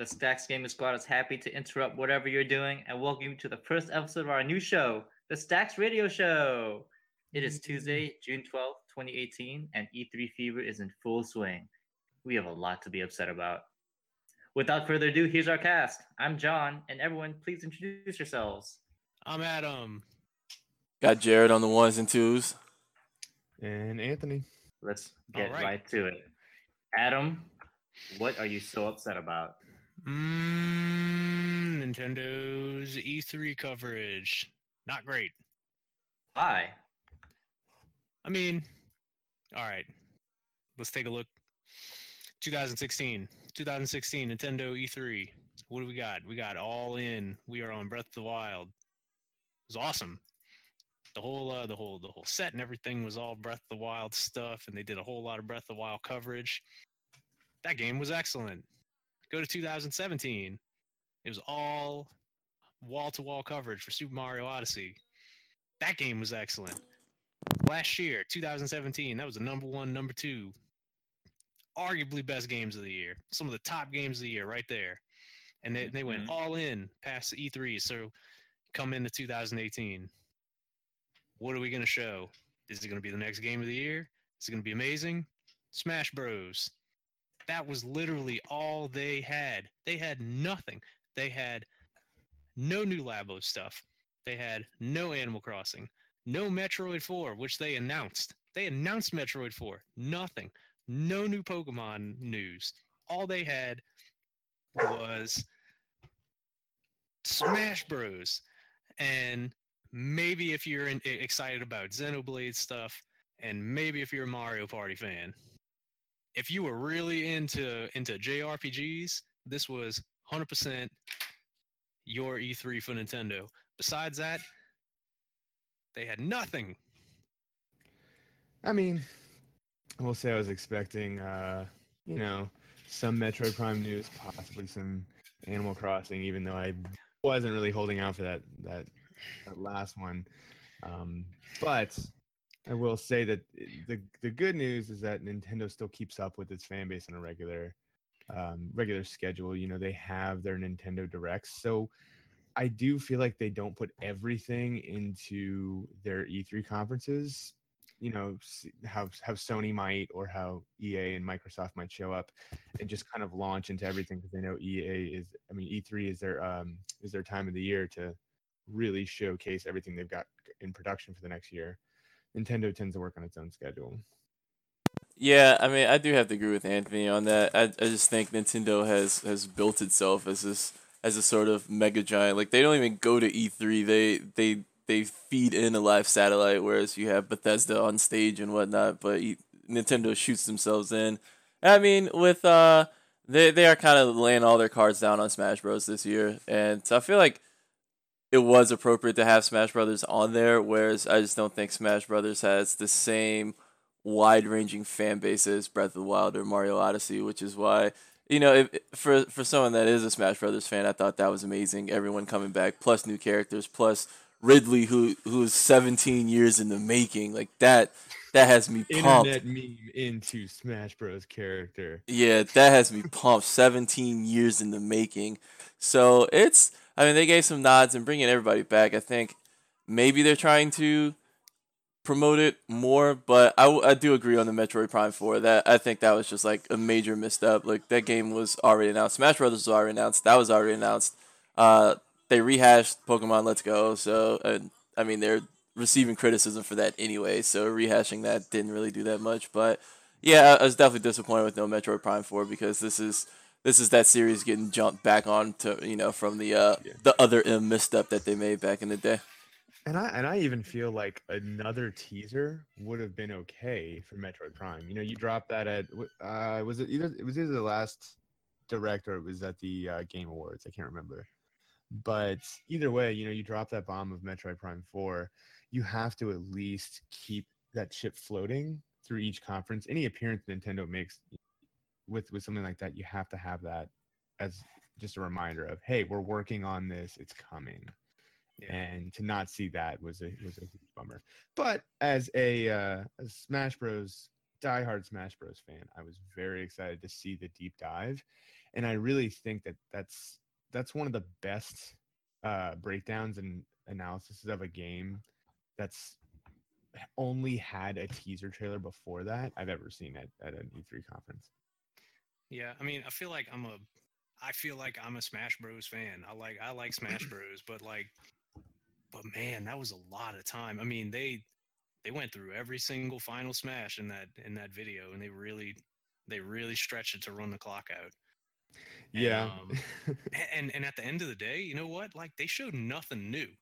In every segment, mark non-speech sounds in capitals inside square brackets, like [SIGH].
The Stacks Gaming Squad is happy to interrupt whatever you're doing and welcome you to the first episode of our new show, The Stacks Radio Show. It is Tuesday, mm-hmm. June 12th, 2018, and E3 fever is in full swing. We have a lot to be upset about. Without further ado, here's our cast. I'm John, and everyone, please introduce yourselves. I'm Adam. Got Jared on the ones and twos. And Anthony. Let's get right. right to it. Adam, what are you so upset about? Mm, Nintendo's E3 coverage. Not great. Why? I mean, all right. Let's take a look. 2016. 2016 Nintendo E3. What do we got? We got All In. We are on Breath of the Wild. It was awesome. The whole uh, the whole the whole set and everything was all Breath of the Wild stuff and they did a whole lot of Breath of the Wild coverage. That game was excellent. Go to 2017. It was all wall to wall coverage for Super Mario Odyssey. That game was excellent. Last year, 2017, that was the number one, number two, arguably best games of the year. Some of the top games of the year, right there. And they, they went Mhm. all in past the E3. So come into 2018. What are we going to show? Is it going to be the next game of the year? Is it going to be amazing? Smash Bros. That was literally all they had. They had nothing. They had no new Labo stuff. They had no Animal Crossing, no Metroid 4, which they announced. They announced Metroid 4. Nothing. No new Pokemon news. All they had was Smash Bros. And maybe if you're in, excited about Xenoblade stuff, and maybe if you're a Mario Party fan, if you were really into into JRPGs, this was 100% your E3 for Nintendo. Besides that, they had nothing. I mean, I will say I was expecting, uh, you know, some Metroid Prime news, possibly some Animal Crossing, even though I wasn't really holding out for that that, that last one. Um, but I will say that the the good news is that Nintendo still keeps up with its fan base on a regular um, regular schedule. You know, they have their Nintendo Directs, so I do feel like they don't put everything into their E3 conferences. You know, how how Sony might or how EA and Microsoft might show up and just kind of launch into everything because they know EA is. I mean, E3 is their um is their time of the year to really showcase everything they've got in production for the next year. Nintendo tends to work on its own schedule. Yeah, I mean, I do have to agree with Anthony on that. I, I just think Nintendo has has built itself as this as a sort of mega giant. Like they don't even go to E3. They they they feed in a live satellite, whereas you have Bethesda on stage and whatnot. But e- Nintendo shoots themselves in. I mean, with uh, they they are kind of laying all their cards down on Smash Bros this year, and so I feel like it was appropriate to have Smash Brothers on there. Whereas I just don't think Smash Brothers has the same wide ranging fan base as Breath of the Wild or Mario Odyssey, which is why you know if, for for someone that is a Smash Brothers fan, I thought that was amazing. Everyone coming back, plus new characters, plus Ridley, who who's 17 years in the making, like that. That has me pumped. Internet meme into Smash Bros. character. Yeah, that has me pumped. 17 years in the making. So it's, I mean, they gave some nods and bringing everybody back. I think maybe they're trying to promote it more, but I, I do agree on the Metroid Prime 4. That I think that was just like a major misstep. Like that game was already announced. Smash Brothers was already announced. That was already announced. Uh, they rehashed Pokemon Let's Go. So, uh, I mean, they're receiving criticism for that anyway. So rehashing that didn't really do that much. But yeah, I I was definitely disappointed with no Metroid Prime 4 because this is this is that series getting jumped back on to you know from the uh Yeah. the other M misstep that they made back in the day. And I and I even feel like another teaser would have been okay for Metroid Prime. You know, you dropped that at uh was it either it was either the last direct or it was at the uh, Game Awards. I can't remember. But either way, you know, you drop that bomb of Metroid Prime 4, you have to at least keep that ship floating through each conference. Any appearance Nintendo makes with with something like that, you have to have that as just a reminder of, hey, we're working on this, it's coming and to not see that was a was a huge bummer. But as a, uh, a Smash Bros. diehard Smash Bros. fan, I was very excited to see the deep dive, and I really think that that's that's one of the best uh, breakdowns and analysis of a game that's only had a teaser trailer before that I've ever seen at, at an E3 conference. Yeah, I mean, I feel like I'm a, I feel like I'm a Smash Bros fan. I like I like Smash Bros, but like, but man, that was a lot of time. I mean, they they went through every single final Smash in that in that video, and they really they really stretched it to run the clock out. And, Yeah. um, and and at the end of the day, you know what? Like they showed nothing new.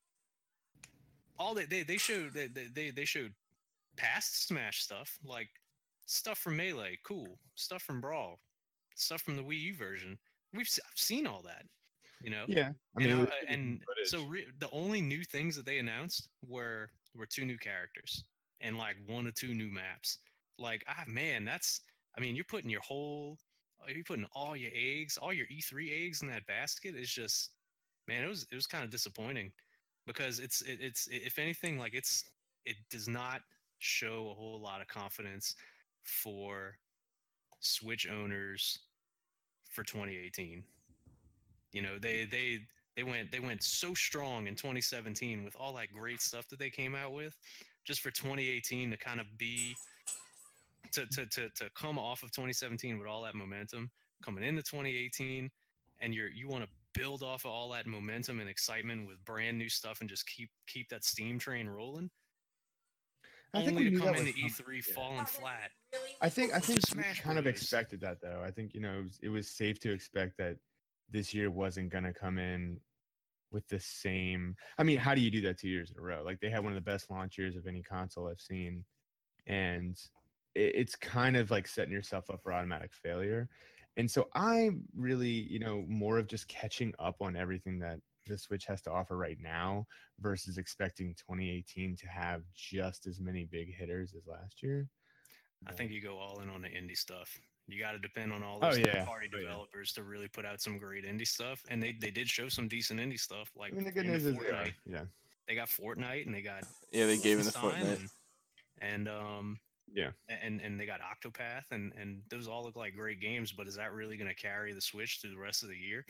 All they they, they showed they, they- they they showed past Smash stuff, like stuff from Melee, cool. Stuff from Brawl, stuff from the Wii U version. We've I've seen all that, you know. yeah. I mean, was uh, and so re- the only new things that they announced were were two new characters and like one or two new maps. Like ah man, that's I mean you're putting your whole you're putting all your eggs, all your E3 eggs in that basket. It's just man, it was it was kind of disappointing because it's it, it's if anything like it's it does not show a whole lot of confidence for Switch owners for 2018. You know, they they they went they went so strong in 2017 with all that great stuff that they came out with just for 2018 to kind of be to to to, to come off of 2017 with all that momentum coming into 2018 and you're you want to build off of all that momentum and excitement with brand new stuff and just keep keep that steam train rolling I think only we to come into. E3 Yeah. falling flat I think I think Smash kind of expected that though. I think you know it was, it was safe to expect that this year wasn't going to come in with the same. I mean, how do you do that two years in a row? Like they had one of the best launch years of any console I've seen, and it, it's kind of like setting yourself up for automatic failure. And so I'm really, you know, more of just catching up on everything that the Switch has to offer right now versus expecting 2018 to have just as many big hitters as last year. I think you go all in on the indie stuff. You got to depend on all Oh, those yeah. party Oh, yeah. developers to really put out some great indie stuff, and they they did show some decent indie stuff. Like I mean, the good into news is, yeah, Fortnite. yeah, they got Fortnite, and they got Yeah, they gave him the Wolfenstein Fortnite. and, and um Yeah. and and they got Octopath, and and those all look like great games. But is that really going to carry the Switch through the rest of the year?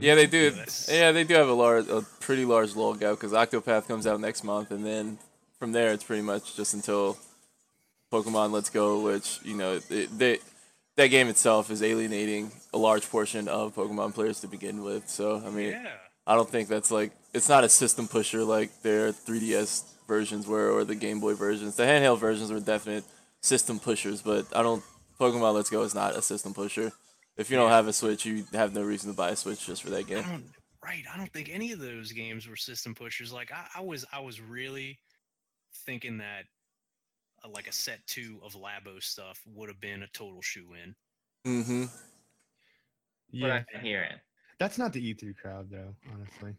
Yeah, they do. that's- Yeah, they do have a large, a pretty large lull gap because Octopath comes out next month, and then from there it's pretty much just until Pokemon Let's Go, which you know it, they, that game itself is alienating a large portion of Pokemon players to begin with. So I mean, Yeah, I don't think that's like it's not a system pusher like their 3DS versions were or the Game Boy versions. The handheld versions were definite system pushers, but I don't. Pokemon Let's Go is not a system pusher. If you don't have a Switch, you have no reason to buy a Switch just for that I game. don't. Right, I don't think any of those games were system pushers. Like I, I was, I was really thinking that uh, like a set two of Labo stuff would have been a total shoe in. Mm-hmm. What yeah. I'm hearing. That's not the E3 crowd, though. Honestly,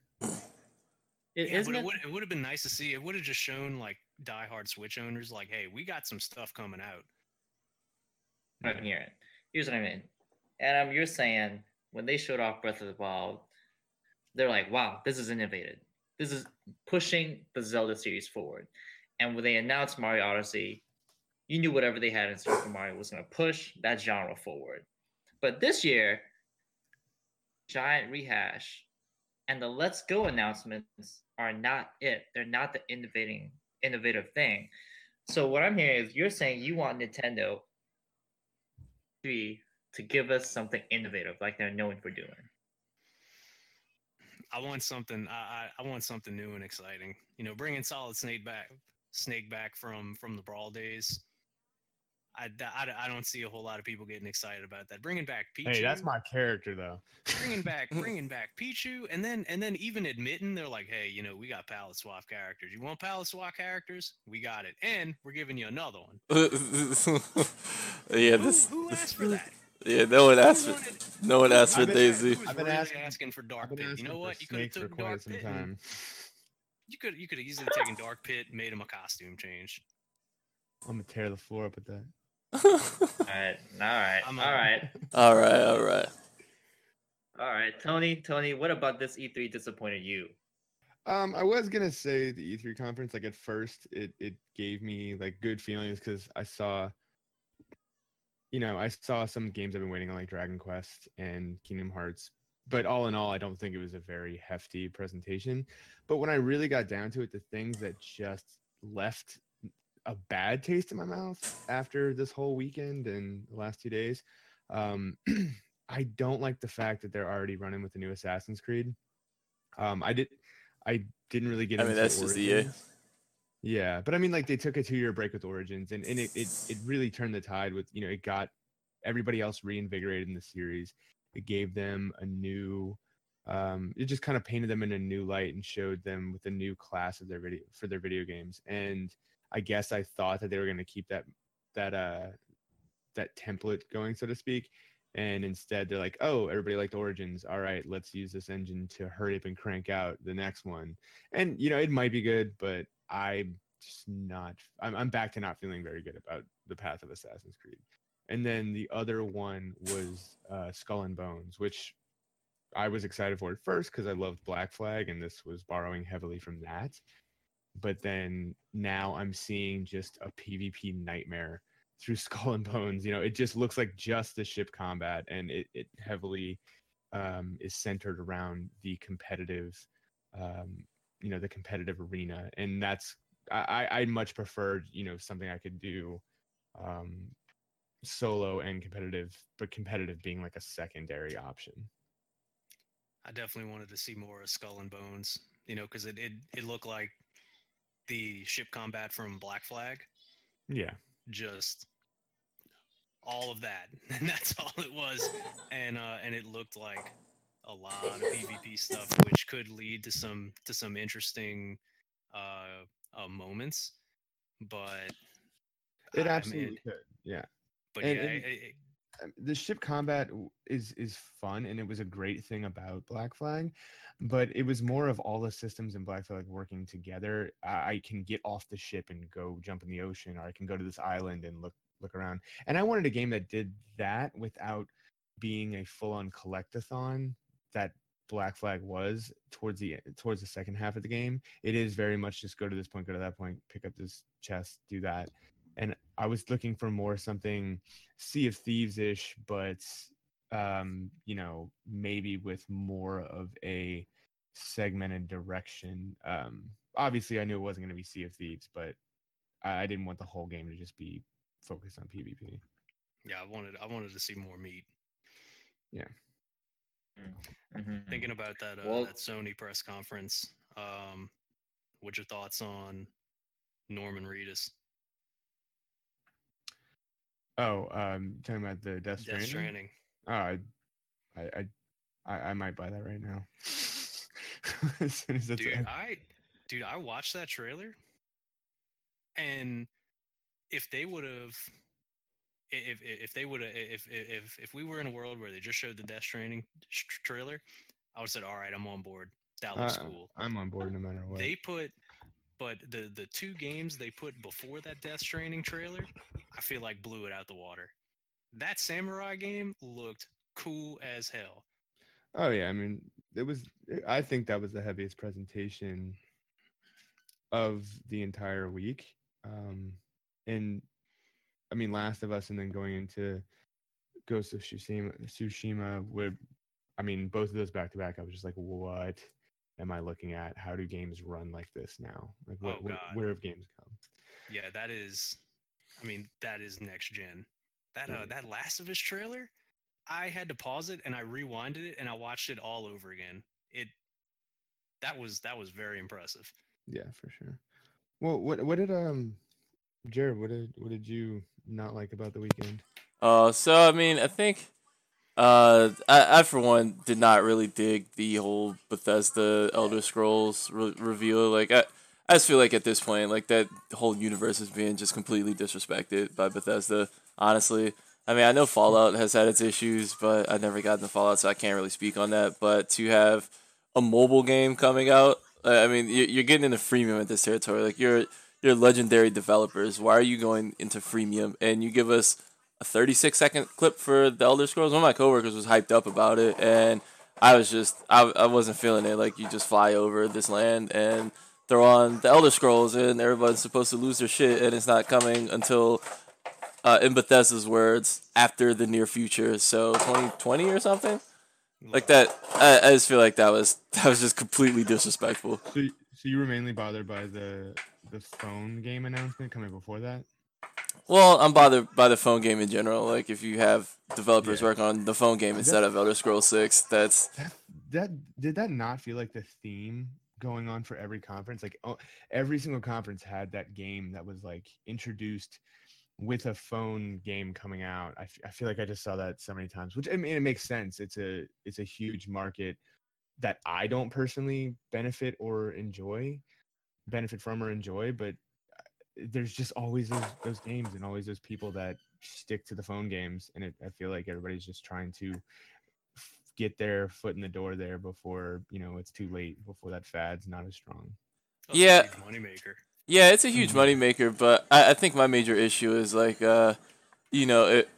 It, Yeah, isn't but it it- would, it would have been nice to see. It would have just shown like diehard Switch owners, like, hey, we got some stuff coming out. what I'm hearing. Here's what I mean. Adam, you're saying when they showed off Breath of the Wild, they're like, wow, this is innovative. This is pushing the Zelda series forward. And when they announced Mario Odyssey, you knew whatever they had in for Mario was going to push that genre forward. But this year, giant rehash and the Let's Go announcements are not it. They're not the innovating, innovative thing. So what I'm hearing is you're saying you want Nintendo three to give us something innovative, like they're known for doing. I want something. I I want something new and exciting. You know, bringing Solid Snake back, Snake back from from the Brawl days. I, d- I, d- I don't see a whole lot of people getting excited about that. Bringing back Pichu. hey, that's my character, though. bringing back [LAUGHS] bringing back Pichu, and then and then even admitting they're like, hey, you know, we got palette swap characters. You want palette swap characters? We got it, and we're giving you another one. [LAUGHS] yeah, Who, this. who asked for that? Yeah, no one asked for. No one asked for I've been- Daisy. I've been really asking- asking for Dark Pit. You know what? You could have Snake for took quite Dark some Pit. and- time. [LAUGHS] You could you could have easily taken Dark Pit, made him a costume change. I'm gonna tear the floor up with that. All right, all right, I'm all a- right, all right, all right. all right. Tony, Tony, what about this E3 disappointed you? Um, I was gonna say the E3 conference. Like at first, it it gave me like good feelings because I saw, you know, I saw some games I've been waiting on, like Dragon Quest and Kingdom Hearts. But all in all, I don't think it was a very hefty presentation. But when I really got down to it, the things that just left a bad taste in my mouth after this whole weekend and the last two days, um, [CLEARS THROAT] I don't like the fact that they're already running with the new Assassin's Creed. Um, I did, I didn't really get. I mean, into that's just EA. Yeah, but I mean, like they took a two-year break with Origins, and, and it, it it really turned the tide with you know it got everybody else reinvigorated in the series. It gave them a new, um, it just kind of painted them in a new light and showed them with a new class of their video for their video games. And I guess I thought that they were going to keep that that uh that template going, so to speak. And instead, they're like, "Oh, everybody liked Origins. All right, let's use this engine to hurry up and crank out the next one." And you know, it might be good, but I'm just not. I'm, I'm back to not feeling very good about the path of Assassin's Creed. And then the other one was uh, Skull and Bones, which I was excited for at first because I loved Black Flag, and this was borrowing heavily from that. But then now I'm seeing just a PvP nightmare through [LAUGHS] Skull and Bones. You know, it just looks like just the ship combat, and it, it heavily um, is centered around the competitive, um, you know, the competitive arena, and that's I I much preferred you know something I could do um, solo and competitive, but competitive being like a secondary option. I definitely wanted to see more of Skull and Bones, you know, because it, it it looked like the ship combat from Black Flag, Yeah. just all of that, [LAUGHS] and that's all it was, and uh, and it looked like a lot of PvP stuff, which could lead to some to some interesting uh, uh moments, but It I absolutely mean, could. Yeah. but and- yeah, and- it- it- the ship combat is is fun and it was a great thing about black flag but it was more of all the systems in black flag working together. I, can get off the ship and go jump in the ocean or i can go to this island and look look around. And i wanted a game that did that without being a full-on collectathon that black flag was towards the towards the second half of the game. It is very much just go to this point go to that point pick up this chest do that and i was looking for more something Sea of Thieves ish, but um, you know, maybe with more of a segmented direction. Um, obviously, I knew it wasn't going to be Sea of Thieves, but I, I didn't want the whole game to just be focused on PvP. yeah, I wanted I wanted to see more meat. Mhm. Thinking about that uh, Well- that Sony press conference, um, what's your thoughts on Norman Reedus? Oh, um, talking about the Death Stranding. Death Stranding. Oh, I, I, I, I might buy that right now. [LAUGHS] as soon as dude i dude i watched that trailer and if they would have if if they would have if if if we were in a world where they just showed the death stranding trailer i would have said all right i'm on board that looks uh, cool I'm on board no matter what. they put but the the two games they put before that death stranding trailer i feel like blew it out the water that samurai game looked cool as hell Oh yeah, I mean, it was. I think that was the heaviest presentation of the entire week. Um, and I mean, Last of Us, and then going into Ghost of Tsushima. Tsushima would, I mean, both of those back to back. I was just like, what am I looking at? How do games run like this now? Like, what, Oh, what- God. where have games come? Yeah, that is. I mean, that is next gen. That Yeah. uh, that Last of Us trailer, I had to pause it and I rewinded it and I watched it all over again. It that was that was very impressive. Yeah, for sure. Well, what what did um, Jared? What did what did you not like about the weekend? Uh, so I mean, I think, uh, I, I for one did not really dig the whole Bethesda Elder Scrolls re- reveal. Like, I, I just feel like at this point, like that whole universe is being just completely disrespected by Bethesda. Honestly, I mean, I know Fallout has had its issues, but I never got into Fallout, so I can't really speak on that. But to have a mobile game coming out, I mean, you- you're getting into freemium at this territory. Like, you're you're legendary developers. Why are you going into freemium? And you give us a 36 second clip for the Elder Scrolls. One of my coworkers was hyped up about it, and I was just I, I wasn't feeling it. Like you just fly over this land and throw on the Elder Scrolls, and everybody's supposed to lose their shit, and it's not coming until uh, in Bethesda's words, after the near future, so 2020 or something like that. I, I just feel like that was that was just completely disrespectful. So, so you were mainly bothered by the the phone game announcement coming before that? Well, I'm bothered by the phone game in general. Like if you have developers Yeah. work on the phone game instead of Elder Scrolls Six, that's That that did that not feel like the theme going on for every conference? Like oh, every single conference had that game that was like introduced with a phone game coming out. I, f- I feel like I just saw that so many times, which I mean it makes sense. It's a it's a huge market that I don't personally benefit or enjoy, benefit from or enjoy, but there's just always those those games and always those people that stick to the phone games, and it, I feel like everybody's just trying to f- get their foot in the door there before you know it's too late, before that fad's not as strong. That's Yeah. huge moneymaker. Yeah, it's a huge Mhm. moneymaker, but I, I think my major issue is like, uh, you know, it,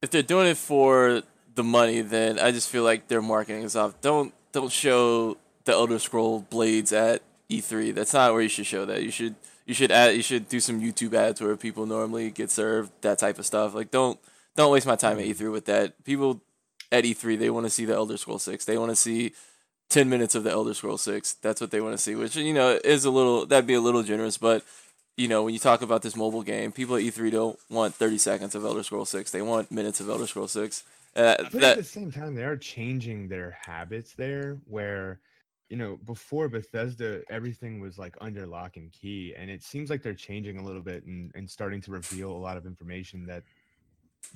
if they're doing it for the money, then I just feel like their marketing is off. Don't don't show the Elder Scroll blades at E3. That's not where you should show that. You should you should add you should do some YouTube ads where people normally get served that type of stuff. Like don't don't waste my time at E3 with that. People at E3 they want to see the Elder Scroll Six. They want to see 10 minutes of the Elder Scroll 6. That's what they want to see, which, you know, is a little, that'd be a little generous. But, you know, when you talk about this mobile game, people at E3 don't want 30 seconds of Elder Scroll 6. They want minutes of Elder Scroll 6. Uh, But at the same time, they are changing their habits there where, you know, before Bethesda, everything was like under lock and key. And it seems like they're changing a little bit and, and starting to reveal a lot of information that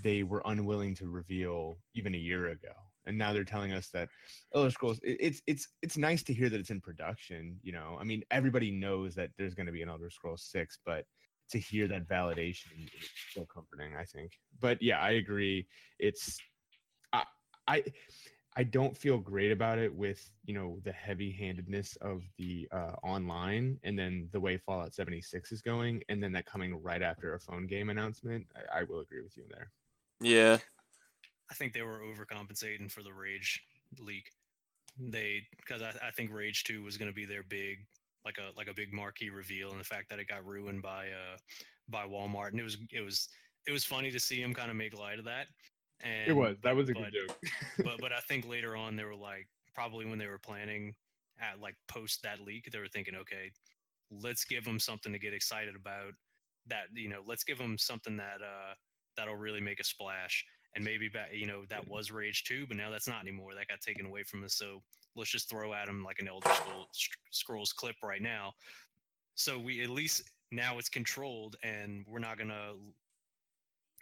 they were unwilling to reveal even a year ago. And now they're telling us that Elder Scrolls, it, it's it's it's nice to hear that it's in production. You know, I mean, everybody knows that there's going to be an Elder Scrolls six, but to hear that validation is so comforting. I think. But yeah, I agree. It's I I I don't feel great about it with you know the heavy-handedness of the uh, online, and then the way Fallout 76 is going, and then that coming right after a phone game announcement. I, I will agree with you there. yeah. I think they were overcompensating for the Rage leak. They because I, I think Rage Two was going to be their big like a like a big marquee reveal, and the fact that it got ruined by uh by Walmart, and it was it was it was funny to see him kind of make light of that. And It was that was a but- good joke. [LAUGHS] but but I think later on they were like probably when they were planning at like post that leak, they were thinking, okay, let's give them something to get excited about. That you know, let's give them something that uh that'll really make a splash. And maybe back, you know, that was Rage 2, but now that's not anymore. That got taken away from us. So let's just throw at them like an Elder Scrolls clip right now. So we at least now it's controlled, and we're not gonna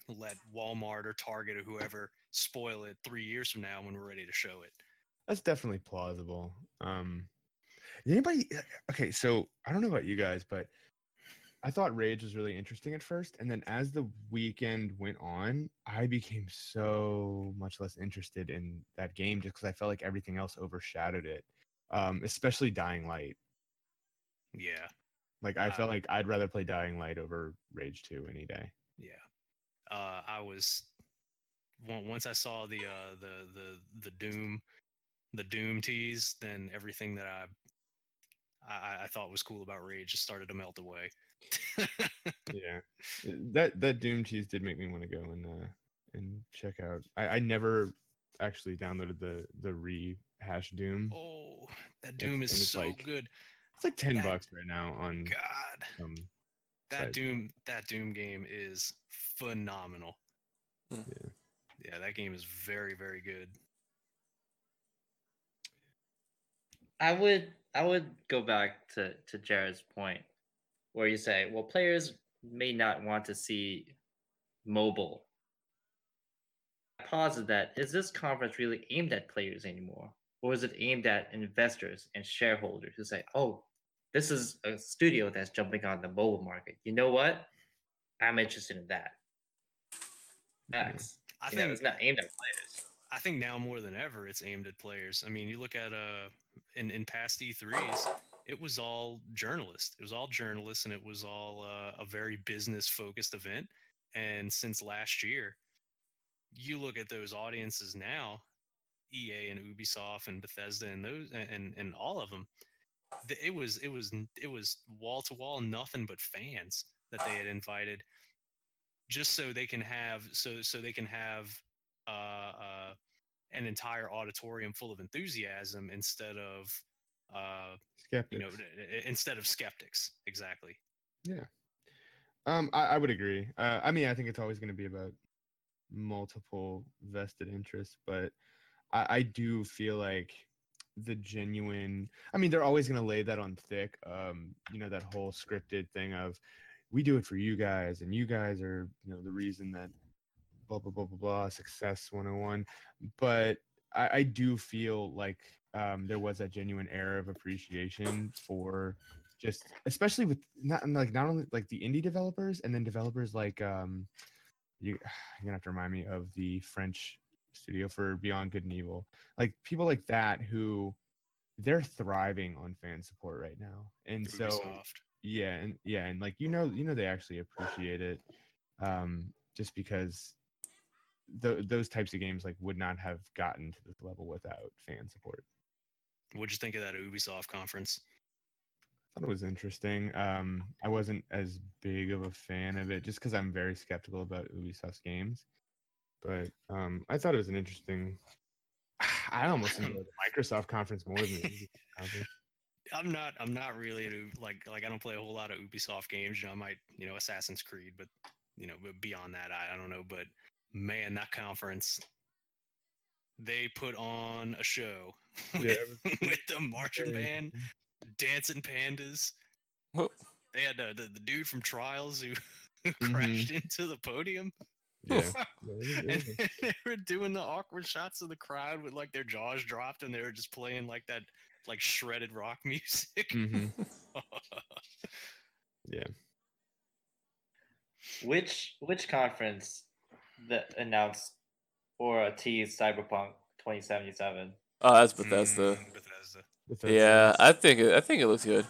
let Walmart or Target or whoever spoil it three years from now when we're ready to show it. That's definitely plausible. Um, anybody? Okay, so I don't know about you guys, but I thought Rage was really interesting at first, and then as the weekend went on, I became so much less interested in that game just because I felt like everything else overshadowed it. Um, especially Dying Light. Yeah, Like I felt Uh, like I'd rather play Dying Light over Rage Two any day. yeah. Uh, I was once I saw the uh, the the the Doom the Doom tease, then everything that I I, I thought was cool about Rage just started to melt away. [LAUGHS] yeah, that that Doom cheese did make me want to go and uh, and check out. I, I never actually downloaded the the rehash Doom. oh, that Doom It's- is so like- good. It's like ten that- bucks right now on God, um that sites. Doom that Doom game is phenomenal. Hmm. Yeah. Yeah, that game is very very good. I would I would go back to to Jared's point where you say, well, players may not want to see mobile. I posit that is this conference really aimed at players anymore, or is it aimed at investors and shareholders who say, oh, this is a studio that's jumping on the mobile market. You know what? I'm interested in that. Max, I you know, think it's not aimed at players. I think now more than ever, it's aimed at players. I mean, you look at uh, in in past E3s, it was all journalists. It was all journalists, and it was all uh, a very business focused event. And since last year, you look at those audiences now, EA and Ubisoft and Bethesda and those and and all of them. It was it was it was wall to wall nothing but fans that they had [SIGHS] invited. just so they can have so so they can have uh, uh, an entire auditorium full of enthusiasm instead of uh, Skeptics. you know instead of skeptics. Exactly. Yeah um, I, I would agree. Uh, I mean, I think it's always going to be about multiple vested interests, but I, I do feel like the genuine. I mean, they're always going to lay that on thick. Um, you know, that whole scripted thing of we do it for you guys, and you guys are, you know, the reason that blah blah blah blah blah success 101. But I, I do feel like um, there was a genuine air of appreciation for just especially with not like not only like the indie developers and then developers like um you [SIGHS] you're gonna have to remind me of the French studio for Beyond Good and Evil. Like people like that who they're thriving on fan support right now. And so yeah, and yeah, and like you know, you know they actually appreciate it. Um just because th- those types of games like would not have gotten to this level without fan support. What'd you think of that Ubisoft conference? I thought it was interesting. Um, I wasn't as big of a fan of it just because I'm very skeptical about Ubisoft's games. But um, I thought it was an interesting. [SIGHS] I almost enjoyed the Microsoft conference more than the [LAUGHS] conference. I'm not. I'm not really into like like I don't play a whole lot of Ubisoft games. You know, I might you know Assassin's Creed, but you know, but beyond that, I, I don't know. But man, that conference, they put on a show [LAUGHS] Yeah, with, with the marching very band, dancing pandas. Well, They had the, the, the dude from Trials who [LAUGHS] Mhm. crashed into the podium. Yeah. Yeah, it was- it and they were doing the awkward shots of the crowd with like their jaws dropped and they were just playing like that like shredded rock [LAUGHS] music. Mhm. [LAUGHS] Yeah. Which which conference that announced or teased Cyberpunk 2077? oh, that's Bethesda. Mm, Bethesda. Bethesda Yeah, I think it, I think it looks good.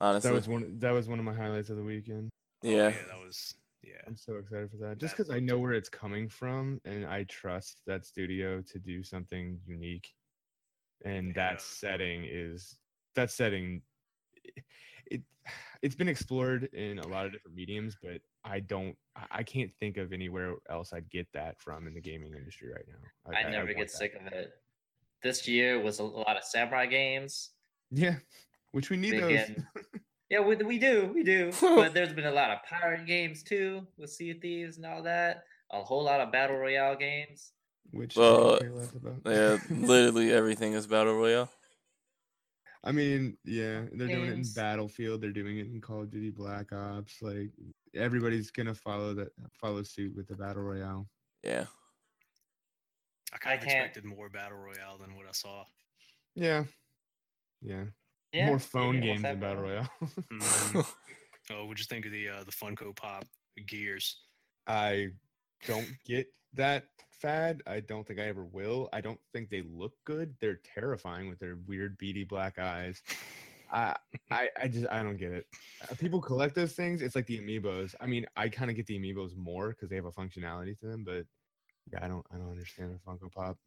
Honestly, that was one. That was one of my highlights of the weekend. Oh, yeah. that was yeah. I'm so excited for that. Just because I know where it's coming from, and I trust that studio to do something unique. And Yeah. that setting is that setting. i- It it's been explored in a lot of different mediums, but I don't. I- I can't think of anywhere else I'd get that from in the gaming industry right now. Like, I never want get that. sick of it. This year was a lot of samurai games. Yeah, which we need Big those. [LAUGHS] in- Yeah, we, we do, we do. [LAUGHS] but there's been a lot of pirate games too, with Sea of Thieves and all that. A whole lot of battle royale games. Which Well, I care less about. Yeah, literally [LAUGHS] everything is battle royale. I mean, yeah, they're doing it in Battlefield. They're doing it in Call of Duty Black Ops. Like everybody's gonna follow that follow suit with the battle royale. Yeah. I kind of can't- expected more battle royale than what I saw. Yeah, yeah. Yeah, More phone yeah, games what's than battle for? royale. [LAUGHS] Mhm. [LAUGHS] oh, what'd you think of the uh, the Funko Pop Gears? I don't get that fad. I don't think I ever will. I don't think they look good. They're terrifying with their weird beady black eyes. I I, I just I don't get it. Uh, People collect those things. It's like the amiibos. I mean, I kind of get the amiibos more because they have a functionality to them, but yeah, I don't I don't understand the Funko Pop.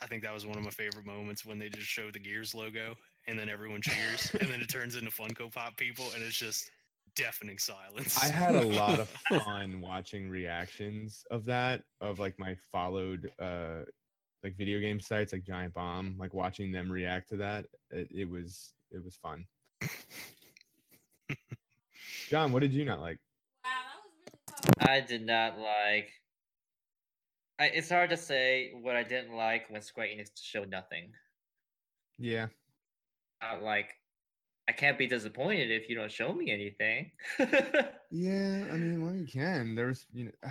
I think that was one of my favorite moments when they just showed the Gears logo and then everyone cheers and then it turns into Funko Pop people and it's just deafening silence. I had a lot of [LAUGHS] fun watching reactions of that, of like my followed uh like video game sites like Giant Bomb, like watching them react to that. It, it was it was fun. [LAUGHS] John, what did you not like? Wow, I was really I did not like. I, it's hard to say what I didn't like when Square Enix showed nothing. Yeah. Uh, like, I can't be disappointed if you don't show me anything. [LAUGHS] Yeah, I mean, well, you can. There's you know, [SIGHS]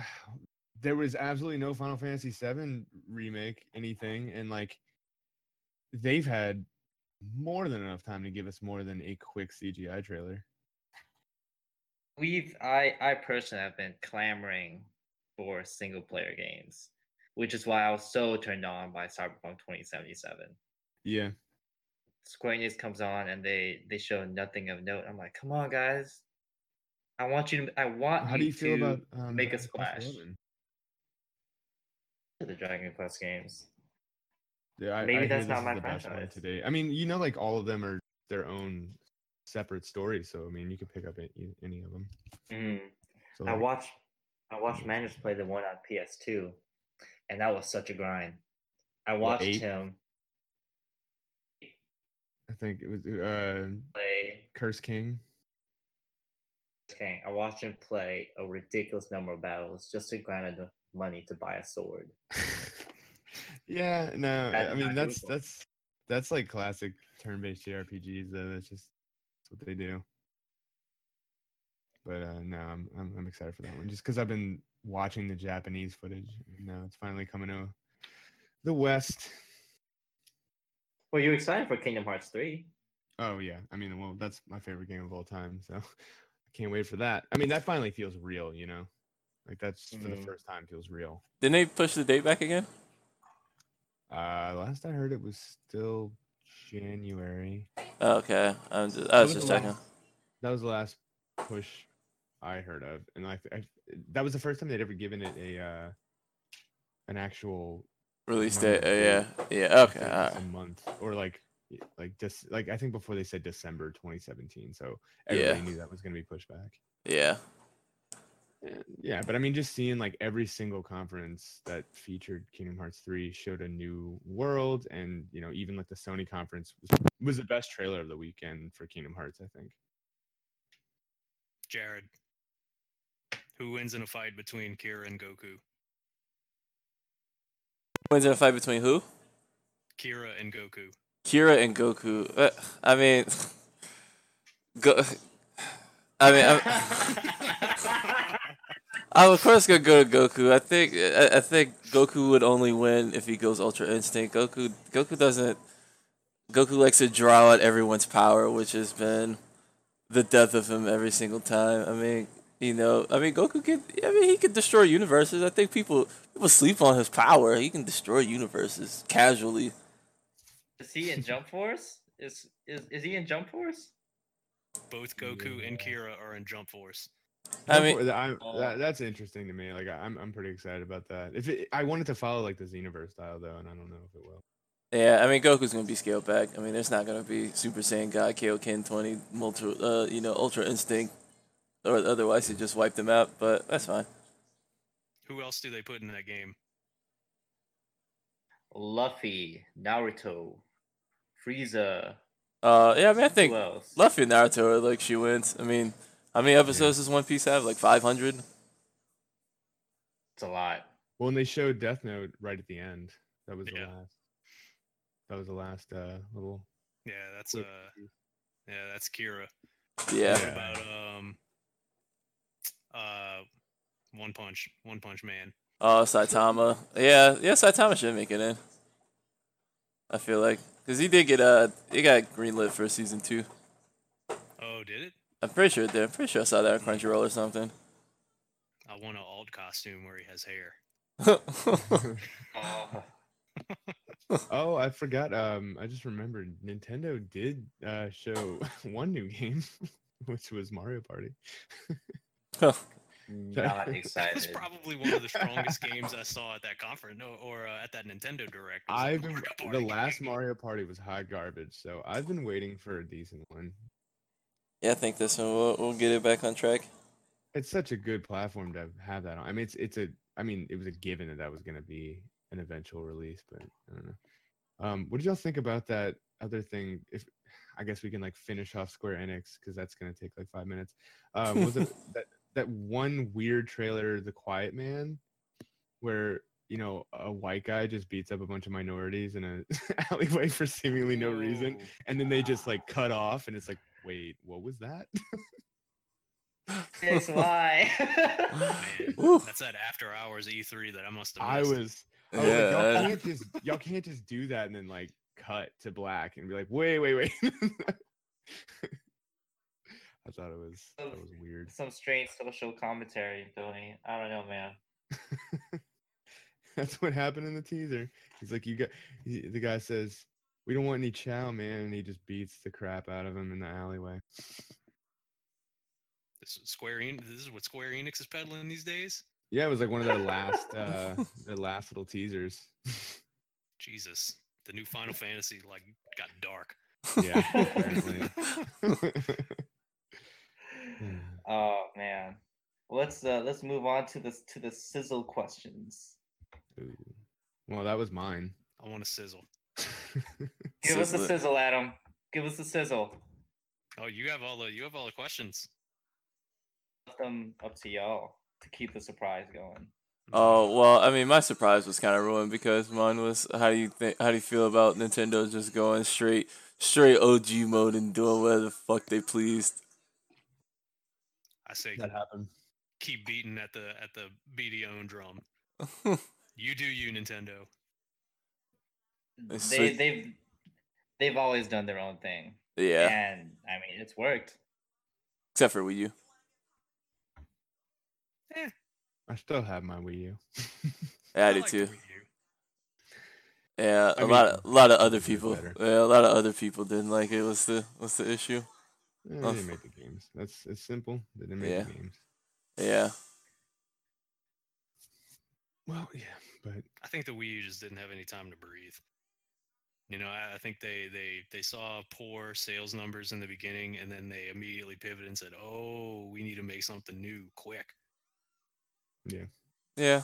there was absolutely no Final Fantasy VII remake, anything, and like, they've had more than enough time to give us more than a quick CGI trailer. We've, I, I personally have been clamoring for single player games, which is why I was so turned on by Cyberpunk 2077. Yeah. Square Enix comes on and they they show nothing of note. I'm like, come on, guys. I want you to. I want How you do you feel about um, make a splash. The Dragon Quest games. Yeah, I, Maybe I that's not my franchise. today. I mean, you know, like all of them are their own separate stories. So I mean, you could pick up any, any of them. Mm. So I watched I watched Manners play the one on PS2, and that was such a grind. I watched him I think it was uh, play. Curse King. Okay, I watched him play a ridiculous number of battles just to grind enough money to buy a sword. [LAUGHS] yeah, no, That's I mean that's that's that's like classic turn-based JRPGs though. That's just that's what they do. But uh no, I'm I'm, I'm excited for that one just because I've been watching the Japanese footage. and Now it's finally coming to the West. Well, you excited for Kingdom Hearts 3? Oh yeah, I mean, well, that's my favorite game of all time, so [LAUGHS] I can't wait for that. I mean, that finally feels real, you know, like that's for the Mhm. first time feels real. Didn't they push the date back again? Uh, last I heard, it was still January. Oh, okay, I'm just, I was was just the checking. last- That was the last push I heard of, and I, I that was the first time they'd ever given it a uh, an actual Release Monday date. Uh, yeah, yeah. Okay. think a month or like like just like I think before they said December 2017, so everybody Yeah. knew that was going to be pushed back. Yeah. And- Yeah, but I mean, just seeing like every single conference that featured Kingdom Hearts 3 showed a new world, and you know, even like the Sony conference was, was the best trailer of the weekend for Kingdom Hearts, I think. Jared. Who wins in a fight between Kira and Goku? Wins in a fight between who? Kira and Goku. Kira and Goku. Uh, I mean, [LAUGHS] go. I mean, I'm, [LAUGHS] I'm of course gonna go to Goku. I think I, I think Goku would only win if he goes Ultra Instinct. Goku Goku doesn't. Goku likes to draw out everyone's power, which has been the death of him every single time. I mean, you know, I mean Goku could. I mean, he could destroy universes. I think people people sleep on his power. He can destroy universes casually. Is he in Jump Force? Is is is he in Jump Force? Both Goku and Kira are in Jump Force. I mean. I'm, Oh. that, that's interesting to me. Like, I- I'm I'm pretty excited about that. If it, I wanted to follow like the Xenoverse style though, and I don't know if it will. Yeah, I mean Goku's gonna be scaled back. I mean, there's not gonna be Super Saiyan God, Kaioken 20, multi, uh, you know, Ultra Instinct, or otherwise he just wiped them out. But that's fine. Who else do they put in that game? Luffy, Naruto, Frieza. Uh, yeah, I mean, I think who? Luffy and Naruto are like she wins. I mean, how many episodes does One Piece have? Like 500. It's a lot. Well, and they showed Death Note right at the end. That was the last. That was the last uh, little. Yeah, that's uh, yeah, that's Kira. Yeah. Yeah. about um, uh, One Punch, One Punch Man. Oh, Saitama. Yeah, yeah, Saitama should make it in. I feel like because he did get uh, he got greenlit for season two. Oh, did it? I'm pretty sure it did. I'm pretty sure I saw that on Crunchyroll or something. I want an alt costume where he has hair. Oh, [LAUGHS] Oh, I forgot. Um, I just remembered Nintendo did uh, show [LAUGHS] one new game, [LAUGHS] which was Mario Party. Not That was excited. It's probably one of the strongest games I saw at that conference, no, or uh, at that Nintendo Direct. I've been the Party. last Mario Party was hot garbage, so I've been waiting for a decent one. yeah, I think this one will we'll get it back on track. It's such a good platform to have that on. I mean, it's it's a. I mean, it was a given that that was going to be an eventual release, but I don't know. Um, what did y'all think about that other thing? If I guess we can like finish off Square Enix because that's going to take like five minutes. Um, was it [LAUGHS] that that one weird trailer, The Quiet Man, where you know a white guy just beats up a bunch of minorities in a [LAUGHS] alleyway for seemingly no reason, oh, and then they just like cut off, and it's like, wait, what was that? [LAUGHS] It's why. Man, [LAUGHS] Woo. that's that after hours E3 that I must have I missed. was. I was like, Yeah, y'all can't just y'all can't just do that and then like cut to black and be like, wait, wait, wait. I thought it was that was weird. Some strange social commentary, Billy. I don't know, man. [LAUGHS] That's what happened in the teaser. He's like, you got he- the guy says, we don't want any chow, man, and he just beats the crap out of him in the alleyway. This is Square Enix. This is what Square Enix is peddling these days. Yeah, it was like one of their last [LAUGHS] uh their last little teasers. Jesus, the new Final Fantasy like got dark. Yeah, apparently. [LAUGHS] oh man. let's uh let's move on to this to the sizzle questions. Ooh. Well, that was mine. I want to sizzle. [LAUGHS] Give us Sizzle the it. sizzle, Adam. Give us a sizzle. Oh, you have all the you have all the questions. Left them up to y'all to keep the surprise going. Oh well, I mean, my surprise was kind of ruined because mine was how do you think? How do you feel about Nintendo just going straight, straight OG mode and doing whatever the fuck they pleased? I say that happened. keep beating at the at the BDO drum. [LAUGHS] You do you, Nintendo. They It's sweet. they've they've always done their own thing. yeah, And I mean it's worked. except for Wii U. Eh. I still have my Wii U. [LAUGHS] Yeah, I, do like too. Yeah, I a mean, lot, of, a lot of other it's a bit people. Yeah, a lot of other people didn't like it. What's the what's the issue? Oh, they mm. didn't make the games. That's it's simple. They didn't make Yeah. the games. Yeah, Well, yeah, but I think the Wii U just didn't have any time to breathe. You know, I, I think they they they saw poor sales numbers in the beginning, and then they immediately pivoted and said, "Oh, we need to make something new quick." yeah, yeah.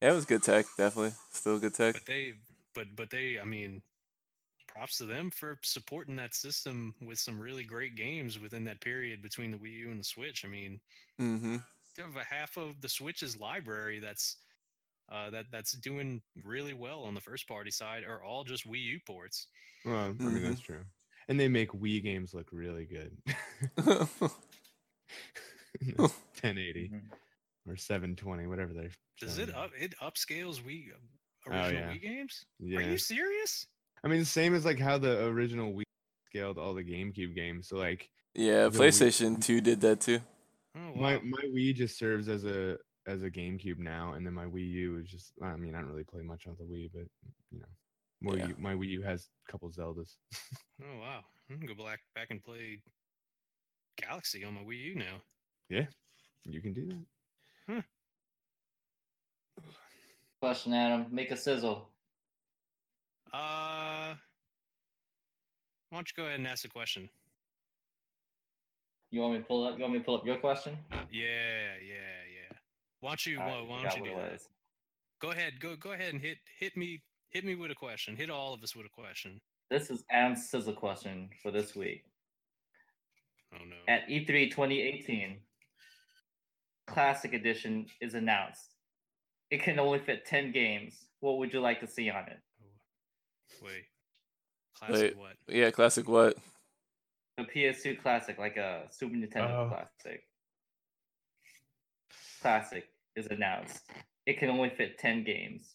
It was good tech, definitely. Still good tech. But they, but but they, I mean, props to them for supporting that system with some really great games within that period between the Wii U and the Switch. I mean, Mm-hmm. you have a half of the Switch's library that's uh, that that's doing really well on the first party side are all just Wii U ports. well, I mean Mhm. that's true. And they make Wii games look really good. [LAUGHS] [LAUGHS] 1080 Mhm. or 720, whatever they're. Does showing it up? It upscales Wii Oh, original yeah. Wii games? Yeah. Are you serious? I mean, same as like how the original Wii scaled all the GameCube games. So like yeah, The Wii- PlayStation Two did that too. Oh my wow. my Wii just serves as a as a GameCube now, and then my Wii U is just. I mean, I don't really play much on the Wii, but you know, my, Yeah. Wii, my Wii U has a couple Zeldas. [LAUGHS] Oh wow. I can go back back and play Galaxy on my Wii U now. Yeah, you can do that. Question, Adam. Make a sizzle. Uh, why don't you go ahead and ask a question? You want me to pull up? You want me to pull up your question? Yeah, yeah, yeah. Why don't you? Right, why, don't you do that? Go ahead. Go go ahead and hit hit me hit me with a question. Hit all of us with a question. This is Adam's sizzle question for this week. Oh no. At E E3 2018, Classic Edition is announced. It can only fit 10 games. What would you like to see on it? Wait. Classic Wait. what? Yeah, classic. What? A PS2 Classic, like a Super Nintendo Oh. Classic. Classic is announced. It can only fit 10 games.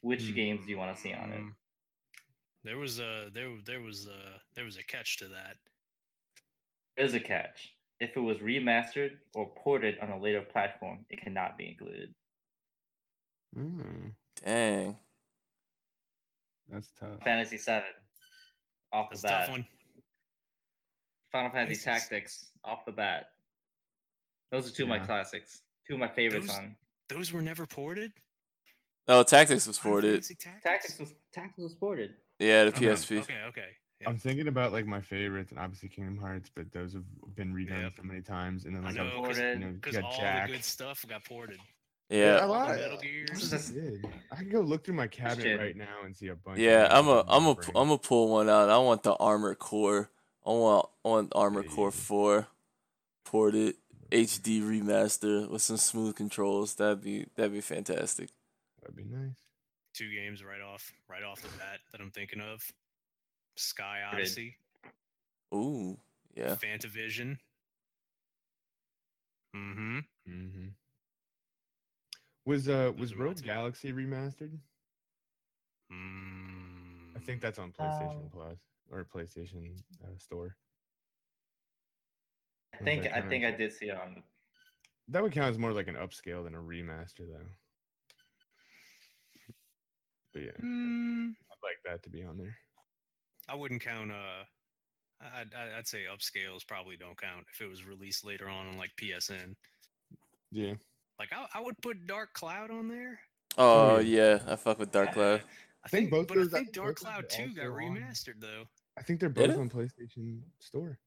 Which Hmm. games do you want to see on it? Um, There was a there there was a there was a catch to that. There's a catch. If it was remastered or ported on a later platform, it cannot be included. Mm, Dang. That's tough. Fantasy Seven, off the a bat. tough one. Final Fantasy This is- Tactics, off the bat. Those are two of my classics. Two of my favorites Those- on Those were never ported. Oh, Tactics was ported. Fantasy Tactics. Was Tactics was ported. Yeah, the uh-huh. Okay. PSP. Okay, okay. Yeah. I'm thinking about like my favorites, and obviously Kingdom Hearts, but those have been redone Yep. so many times. And then I like know I'm- Ported. you know, you because got all Jack. the good stuff got ported. Yeah, a lot. Metal I Gears. Just- did. I can go look through my cabinet Shit. right now and see a bunch. yeah. games I'm a, that I'm a, my brain- I'm a pull one out. I want the Armor Core. I want, I want Armor Core Four, ported HD remaster with some smooth controls. That'd be, that'd be fantastic. That'd be nice. Two games right off right off the bat that I'm thinking of. Sky Odyssey, Ooh, yeah. Fantavision. Mm-hmm. hmm Was uh was are Rogue. Galaxy remastered? Mm, I think that's on PlayStation Plus or PlayStation uh, Store. I think I kinda- think I did see it on. That would count as more like an upscale than a remaster, though. But yeah, Mm, I'd like that to be on there. I wouldn't count. Uh, I'd, I'd I'd say upscales probably don't count if it was released later on on like PSN. Yeah. Like I, I would put Dark Cloud on there. Oh Oh, yeah, I fuck with Dark Cloud. I think think, both but I think think Dark both Cloud are Two got also on- remastered though. I think they're both on PlayStation Store.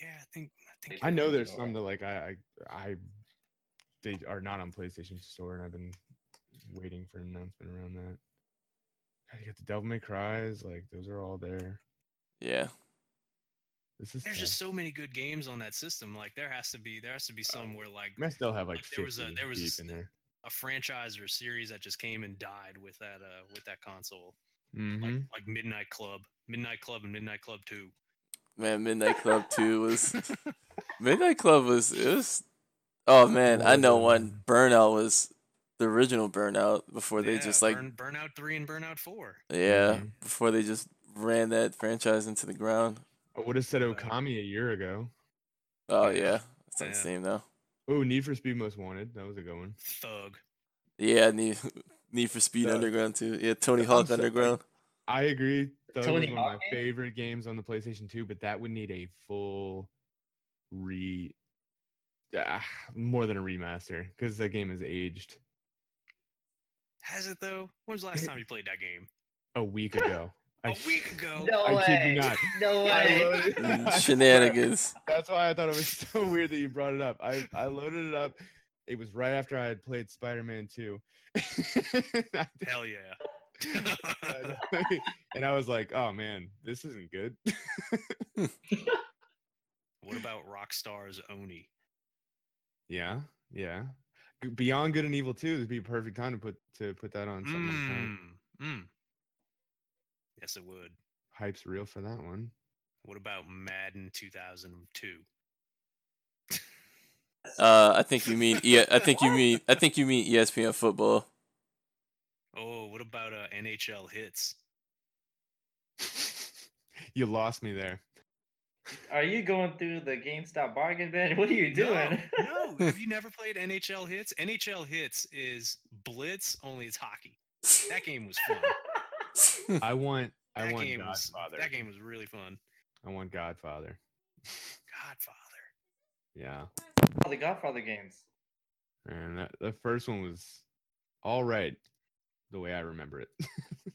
Yeah, I think I think I I know Yeah. there's some that like I, I I they are not on PlayStation Store, and I've been waiting for an announcement around that. God, You got the Devil May Cries, like those are all there. Yeah. This is there's tough. just so many good games on that system. Like there has to be there has to be some where like I still have like, like, there was a- there was a in there. a franchise or a series that just came and died with that uh with that console. hmm Like like Midnight Club, Midnight Club, and Midnight Club Two. Man, Midnight Club 2 was [LAUGHS] Midnight Club was it was Oh man, I know one. Burnout was the original Burnout before they Yeah, just like Burn, Burnout Three and Burnout Four. yeah, Mhm. before they just ran that franchise into the ground. I would have said Okami a year ago. Oh Yeah. yeah, it's not Yeah. the same now. Oh, Need for Speed Most Wanted. That was a good one. Thug. Yeah, Need Need for Speed Uh, Underground too. Yeah, Tony Hawk so- Underground. I agree. Thug Tony was one of my game? favorite games on the PlayStation 2, but that would need a full re ah, more than a remaster because that game is aged Has it though? When was the last time you played that game? a week ago. A I- week ago. No I way. kid you not. No way. loaded- Mm, I swear. Shenanigans. That's why I thought it was [LAUGHS] so weird that you brought it up. I, I loaded it up. It was right after I had played Spider Man 2. [LAUGHS] Hell yeah. [LAUGHS] and I was like, oh man, this isn't good. what about Rockstar's Oni? yeah, yeah. Beyond Good and Evil 2 would be a perfect time to put to put that on something like that. Mm, mm. Yes, it would. Hype's real for that one. What about Madden 2002? [LAUGHS] Uh, I think you mean yeah. I think you mean I think you mean ESPN football. Oh, what about uh, NHL Hitz? [LAUGHS] you lost me there. Are you going through the GameStop bargain bin? [LAUGHS] What are you doing? No, no. Have you never played NHL Hitz? NHL Hitz is Blitz, only it's hockey. That game was fun. [LAUGHS] I want I That want game was that game was really fun. I want Godfather. Godfather. Yeah. All the Godfather games. And that, the first one was all right, the way I remember it. [LAUGHS]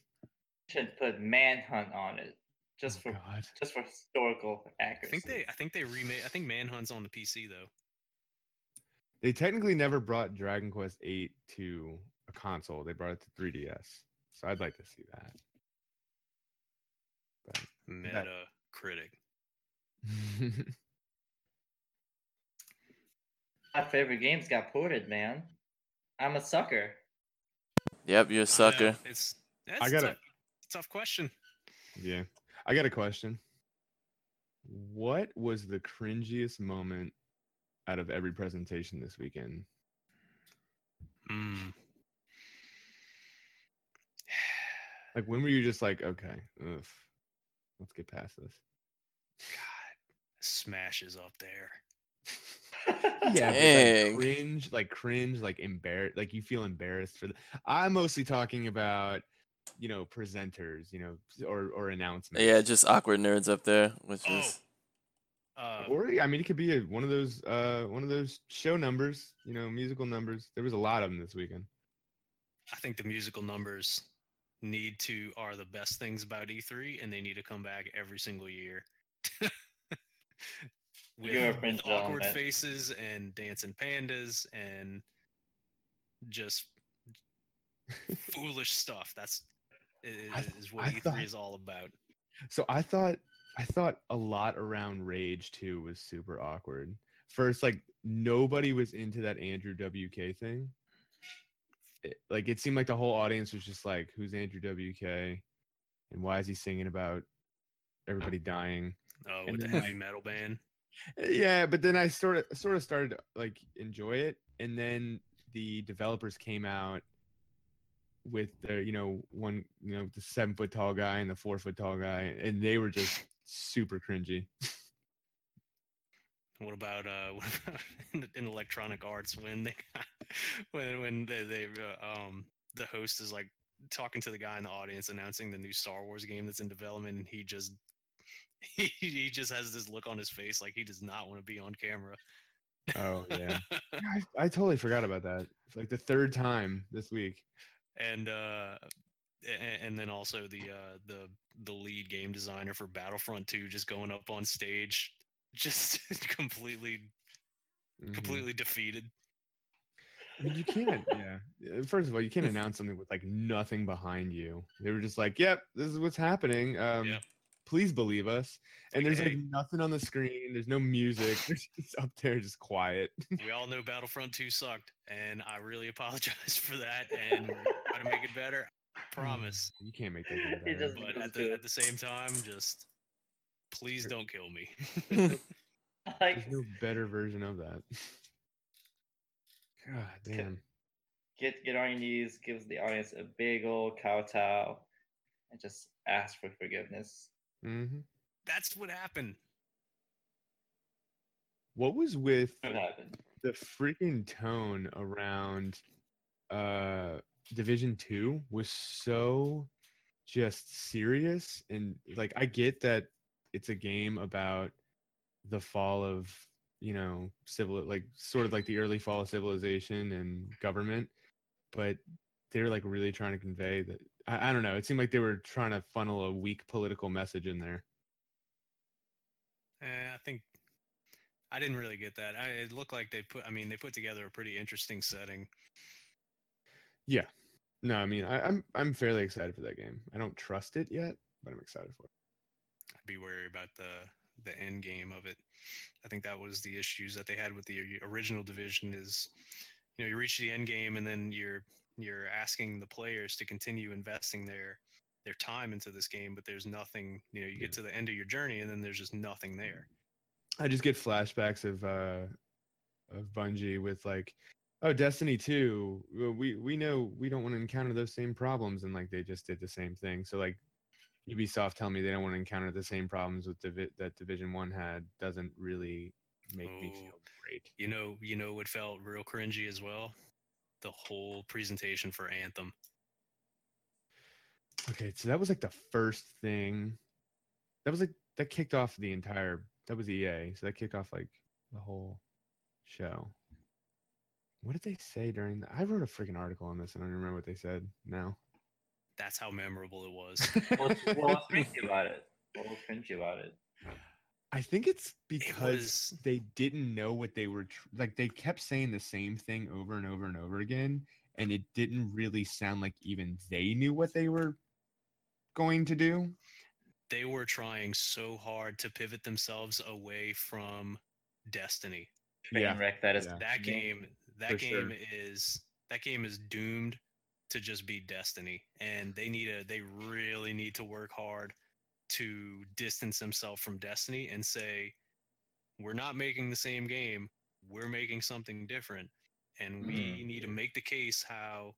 Should put Manhunt on it just Oh, for God. just for historical I accuracy. think they I think they remade I think Manhunt's on the PC though. They technically never brought Dragon Quest VIII to a console. They brought it to 3DS. So I'd like to see that. Meta critic. [LAUGHS] My favorite games got ported, man. I'm a sucker. Yep, you're a know, sucker. It's that's I a gotta- tough, tough question. yeah. I got a question. What was the cringiest moment out of every presentation this weekend? Mm. Like when were you just like, okay, ugh, let's get past this? God, Smash is up there. [LAUGHS] Yeah, Dang. like cringe, like cringe, like embarrassed, like you feel embarrassed for the. I'm mostly talking about, you know, presenters, you know, or or announcements. Yeah, just awkward nerds up there, which Oh. is Uh, Or I mean, it could be a, one of those uh one of those show numbers, you know, musical numbers. There was a lot of them this weekend. I think the musical numbers need to are the best things about E3, and they need to come back every single year. [LAUGHS] with, with awkward faces and dancing pandas and just foolish stuff. That's i- I i- th- is what I E3 thought- is all about. So I thought I thought a lot around Rage too was super awkward. First, like nobody was into that Andrew WK thing. It- like it seemed like the whole audience was just like, "Who's Andrew WK?" and why is he singing about everybody dying? Oh, And with the heavy metal band. Yeah, but then I sort of sort of started to like enjoy it, and then the developers came out with the you know one you know the seven foot tall guy and the four foot tall guy, and they were just [LAUGHS] super cringy. What about uh [LAUGHS] what about in, in electronic arts when they [LAUGHS] when when they, they uh, um the host is like talking to the guy in the audience announcing the new Star Wars game that's in development and he just [LAUGHS] he, he just has this look on his face like he does not want to be on camera. Oh [LAUGHS] yeah, I, I totally forgot about that. It's like the third time this week. and uh and, and then also the uh the the lead game designer for Battlefront 2 just going up on stage just completely, Mhm. completely defeated. I mean, you can't. Yeah. Uh, First of all, you can't announce something with like nothing behind you. They were just like, "Yep, this is what's happening. Um, Yep. Please believe us." And there's like nothing on the screen. There's no music. It's [LAUGHS] just up there, just quiet. [LAUGHS] We all know Battlefront 2 sucked, and I really [LAUGHS] apologize for that and try to make it better. I promise. You can't make that game He better. But at the, at the same time, just please don't kill me. like There's no better version of that. God damn. get get on your knees, gives the audience a big old kowtow, and just ask for forgiveness. hmm That's what happened. What was with What the freaking tone around uh division 2 was so just serious and like i get that it's a game about the fall of you know civil like sort of like the early fall of civilization and government but they're like really trying to convey that I, I don't know it seemed like they were trying to funnel a weak political message in there Eh, I think I didn't really get that. I, it looked like they put. I mean, they put together a pretty interesting setting. yeah no i mean I, i'm i'm fairly excited for that game i don't trust it yet but i'm excited for it I'd be wary about the the end game of it. I think that was the issues that they had with the original division. Is you know you reach the end game and then you're you're asking the players to continue investing their their time into this game, but there's nothing. You know, you get to the end of your journey and then there's just nothing there. I just get flashbacks of uh of Bungie with like, oh, Destiny 2, we we know we don't want to encounter those same problems and like they just did the same thing. So like Ubisoft tell me they don't want to encounter the same problems with Divi- that Division 1 had doesn't really make me Oh. feel great. You know, you know what felt real cringy as well. The whole presentation for Anthem. Okay, so that was like the first thing. That was like that kicked off the entire that was EA. So that kicked off like the whole show. What did they say during that? I wrote a freaking article on this and I don't remember what they said now. That's how memorable it was. [LAUGHS] What's, what's cringy about it? What was cringy about it? I think it's because was- they didn't know what they were tr- like. They kept saying the same thing over and over and over again, and it didn't really sound like even they knew what they were going to do. they were trying so hard to pivot themselves away from Destiny. Yeah, wreck that is yeah. That game, that For game sure. is that game is doomed to just be Destiny, and they need a they really need to work hard to distance themselves from Destiny and say, we're not making the same game, we're making something different, and we hmm. need to make the case how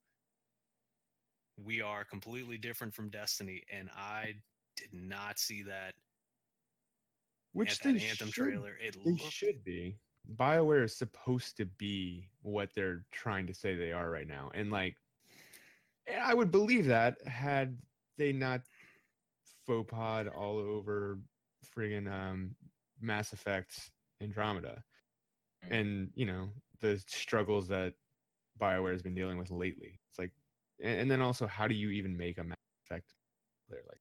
we are completely different from Destiny, and I did not see that Which at they that Anthem should, trailer. It They looked should be. Bioware is supposed to be what they're trying to say they are right now, and like, I would believe that had they not faux pod all over friggin' um, Mass Effect Andromeda, Mm. and you know the struggles that Bioware has been dealing with lately. It's like, and, and then also, how do you even make a Mass Effect player? Like,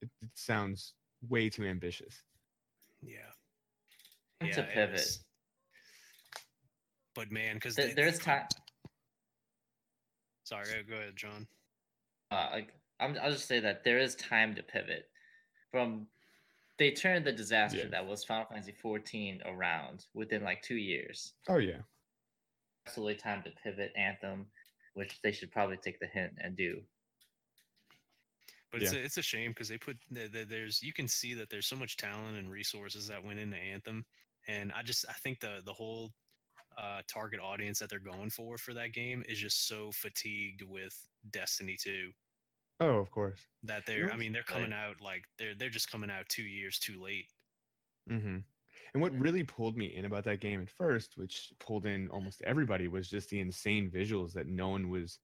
it, it sounds way too ambitious. Yeah. It's a pivot. But man, because There- there's time. Sorry, go- go ahead, John. uh, like I'm, I'll just say that there is time to pivot from they turned the disaster Yeah. that was Final Fantasy 14 around within like two years. Oh yeah. Absolutely time to pivot Anthem, which they should probably take the hint and do. But it's a, it's a shame because they put the, the, there's you can see that there's so much talent and resources that went into Anthem, and I just I think the the whole uh, target audience that they're going for for that game is just so fatigued with Destiny 2 Oh, of course. that they're I mean they're coming out like they're they're just coming out two years too late. Mm-hmm. And what really pulled me in about that game at first, which pulled in almost everybody, was just the insane visuals that no one was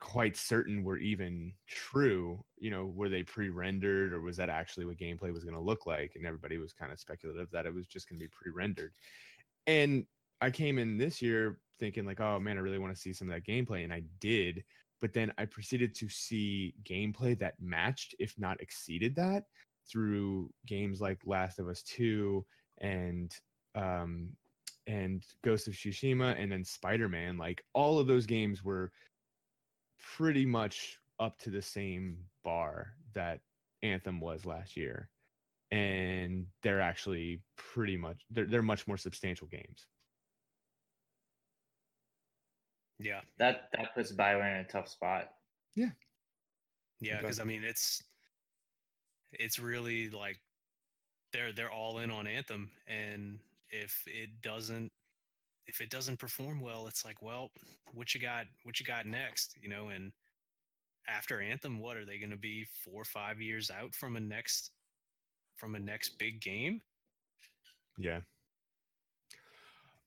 quite certain were even true. You know, were they pre-rendered or was that actually what gameplay was going to look like? And everybody was kind of speculative that it was just going to be pre-rendered. And I came in this year thinking like, oh man, I really want to see some of that gameplay, and I did. But then I proceeded to see gameplay that matched, if not exceeded that, through games like Last of Us 2 and um, and Ghost of Tsushima, and then Spider Man. Like all of those games were pretty much up to the same bar that Anthem was last year, and they're actually pretty much they're they're much more substantial games. Yeah, That that puts Bioware in a tough spot. yeah, Yeah, because I mean it's it's really like they're they're all in on Anthem, and if it doesn't if it doesn't perform well, it's like, well, what you got? What you got next? You know, and after Anthem, what are they going to be four or five years out from a next from a next big game? Yeah.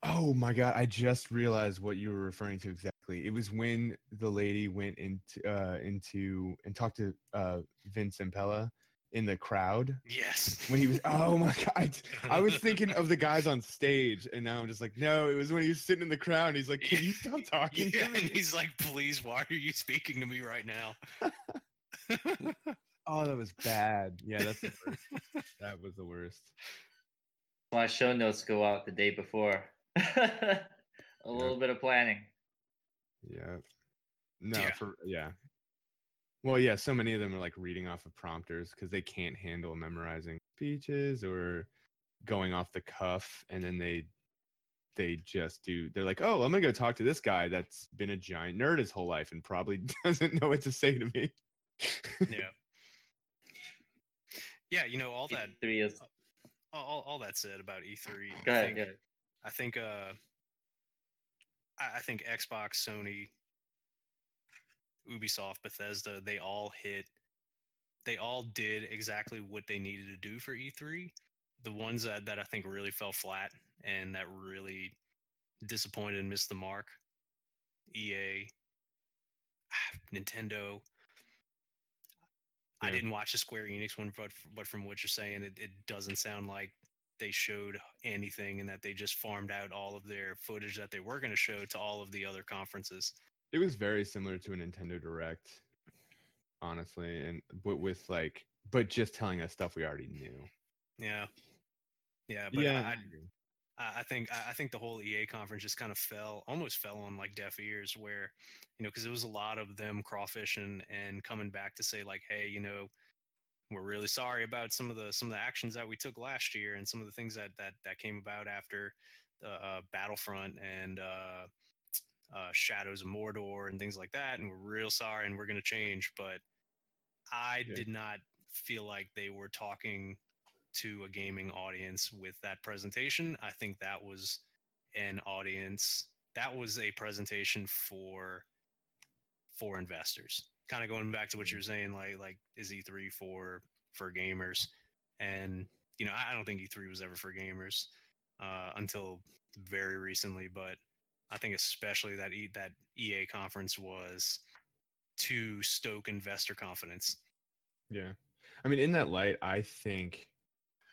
Oh my god, I just realized what you were referring to exactly. It was when the lady went into uh into and talked to uh Vince Zampella in the crowd Yes. when he was oh my [LAUGHS] god. I, I was thinking of the guys on stage and now I'm just like, no, it was when he was sitting in the crowd and he's like, Can you stop [LAUGHS] talking Yeah, to me? and he's like, please, why are you speaking to me right now? [LAUGHS] Oh, that was bad. Yeah, that's the worst. that was the worst. My show notes go out the day before. [LAUGHS] a little bit of planning. Yeah. No, Yeah. for yeah. Well, yeah, so many of them are like reading off of prompters because they can't handle memorizing speeches or going off the cuff, and then they they just do. They're like, "Oh, I'm gonna go talk to this guy that's been a giant nerd his whole life and probably [LAUGHS] doesn't know what to say to me." yeah. [LAUGHS] Yeah, you know, all that Three is all, all, all that said about E3. go I ahead. Think, Go ahead. I think uh I, I think Xbox, Sony, Ubisoft, Bethesda, they all hit they all did exactly what they needed to do for E3. The ones that, that I think really fell flat and that really disappointed and missed the mark. EA, Nintendo. I didn't watch the Square Enix one, but but from what you're saying, it, it doesn't sound like they showed anything and that they just farmed out all of their footage that they were going to show to all of the other conferences. it was very similar to a Nintendo Direct, honestly, and but with like, but just telling us stuff we already knew. Yeah, yeah, but yeah, I, I agree. I I think I I think the whole EA conference just kind of fell, almost fell on like deaf ears, where you know, because it was a lot of them crawfishing and coming back to say like, hey, you know, we're really sorry about some of the some of the actions that we took last year and some of the things that that that came about after the uh, Battlefront and uh, uh, Shadows of Mordor and things like that, and we're real sorry and we're going to change. But I Yeah. did not feel like they were talking to a gaming audience with that presentation. I think that was an audience that was a presentation for for investors. Kind of going back to what you're saying, like like is E3 for for gamers? And you know, I I don't think E3 was ever for gamers uh, until very recently, but I think especially that e- that EA conference was to stoke investor confidence. Yeah. I mean, in that light, I think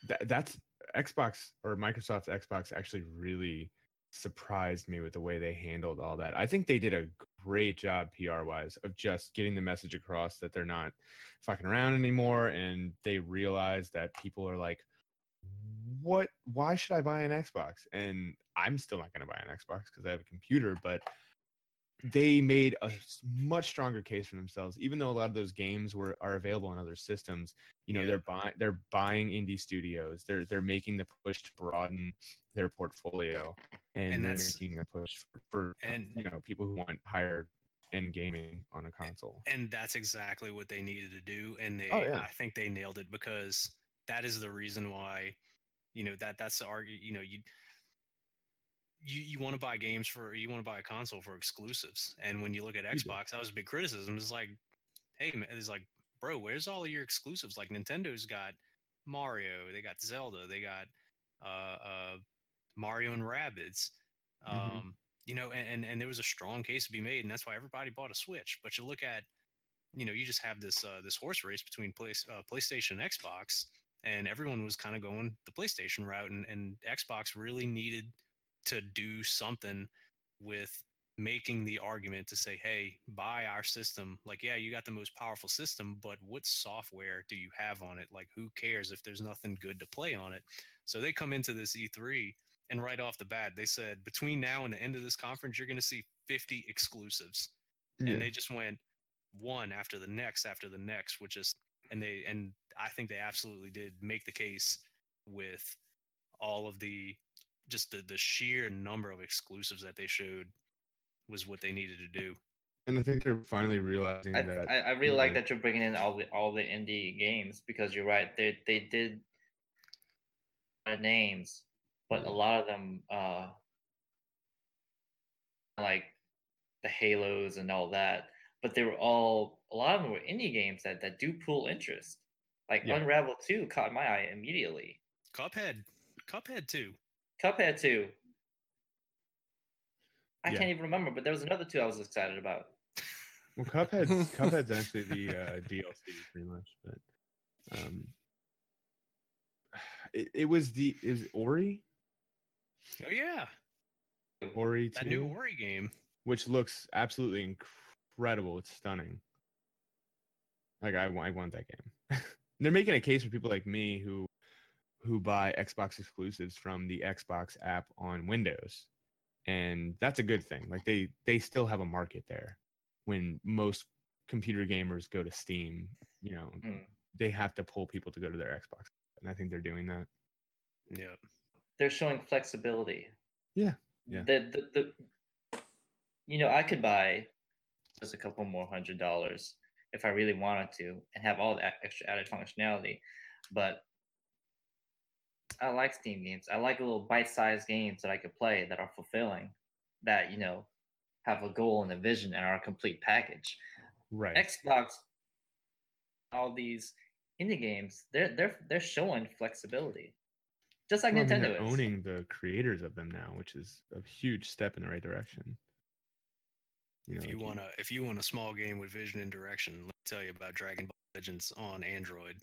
that that's Xbox or Microsoft's Xbox actually really surprised me with the way they handled all that. I think they did a great job PR wise of just getting the message across that they're not fucking around anymore and they realize that people are like what why should I buy an Xbox? And I'm still not going to buy an Xbox because I have a computer, but they made a much stronger case for themselves even though a lot of those games were are available on other systems you know Yeah. they're buying they're buying indie studios they're they're making the push to broaden their portfolio and, And that's- making a push for, for And you know people who want higher end gaming on a console and that's exactly what they needed to do and they Oh, yeah. i think they nailed it because that is the reason why you know that that's the argue you know you you, you want to buy games for you want to buy a console for exclusives and when you look at xbox that was a big criticism it's like hey man it's like bro where's all of your exclusives like nintendo's got mario they got zelda they got uh uh mario and rabbids um Mhm. you know and, and and there was a strong case to be made and that's why everybody bought a switch but you look at you know you just have this uh, this horse race between place, uh, PlayStation and Xbox, and everyone was kind of going the PlayStation route, and, and Xbox really needed to do something with making the argument to say, hey, buy our system. Like, yeah, you got the most powerful system, but what software do you have on it? Like, who cares if there's nothing good to play on it? So they come into this E3 and right off the bat, they said between now and the end of this conference, you're going to see 50 exclusives. Yeah. And they just went one after the next after the next, which is, and they, and I think they absolutely did make the case with all of the, just the, the sheer number of exclusives that they showed was what they needed to do. And I think they're finally realizing I, that. I, I really like yeah. that you're bringing in all the all the indie games because you're right. They they did names, but a lot of them uh like the Halos and all that. But they were all a lot of them were indie games that that do pull interest. Like Yeah. Unravel Two caught my eye immediately. Cuphead, Cuphead too. Cuphead Two. I Yeah. can't even remember, but there was another two I was excited about. Well, Cuphead's [LAUGHS] Cuphead's actually the uh, DLC pretty much, but um, it, it was the is Ori Oh yeah, Ori that new Ori game. which looks absolutely incredible. It's stunning. Like I, wa- I want that game. [LAUGHS] They're making a case for people like me who who buy Xbox exclusives from the Xbox app on Windows, and that's a good thing. Like they they still have a market there. When most computer gamers go to Steam, you know, Hmm. they have to pull people to go to their Xbox, and I think they're doing that. Yeah, they're showing flexibility. Yeah, yeah. The, the the you know, I could buy just a couple more hundred dollars if I really wanted to and have all that extra added functionality. But I like Steam games. I like little bite-sized games that I could play that are fulfilling, that you know, have a goal and a vision and are a complete package. Right. Xbox, all these indie games, they're they're they're showing flexibility, just like Well, I mean, Nintendo they're is. owning the creators of them now, which is a huge step in the right direction. You know, if you want a if you want a small game with vision and direction, let me tell you about Dragon Ball Legends on Android.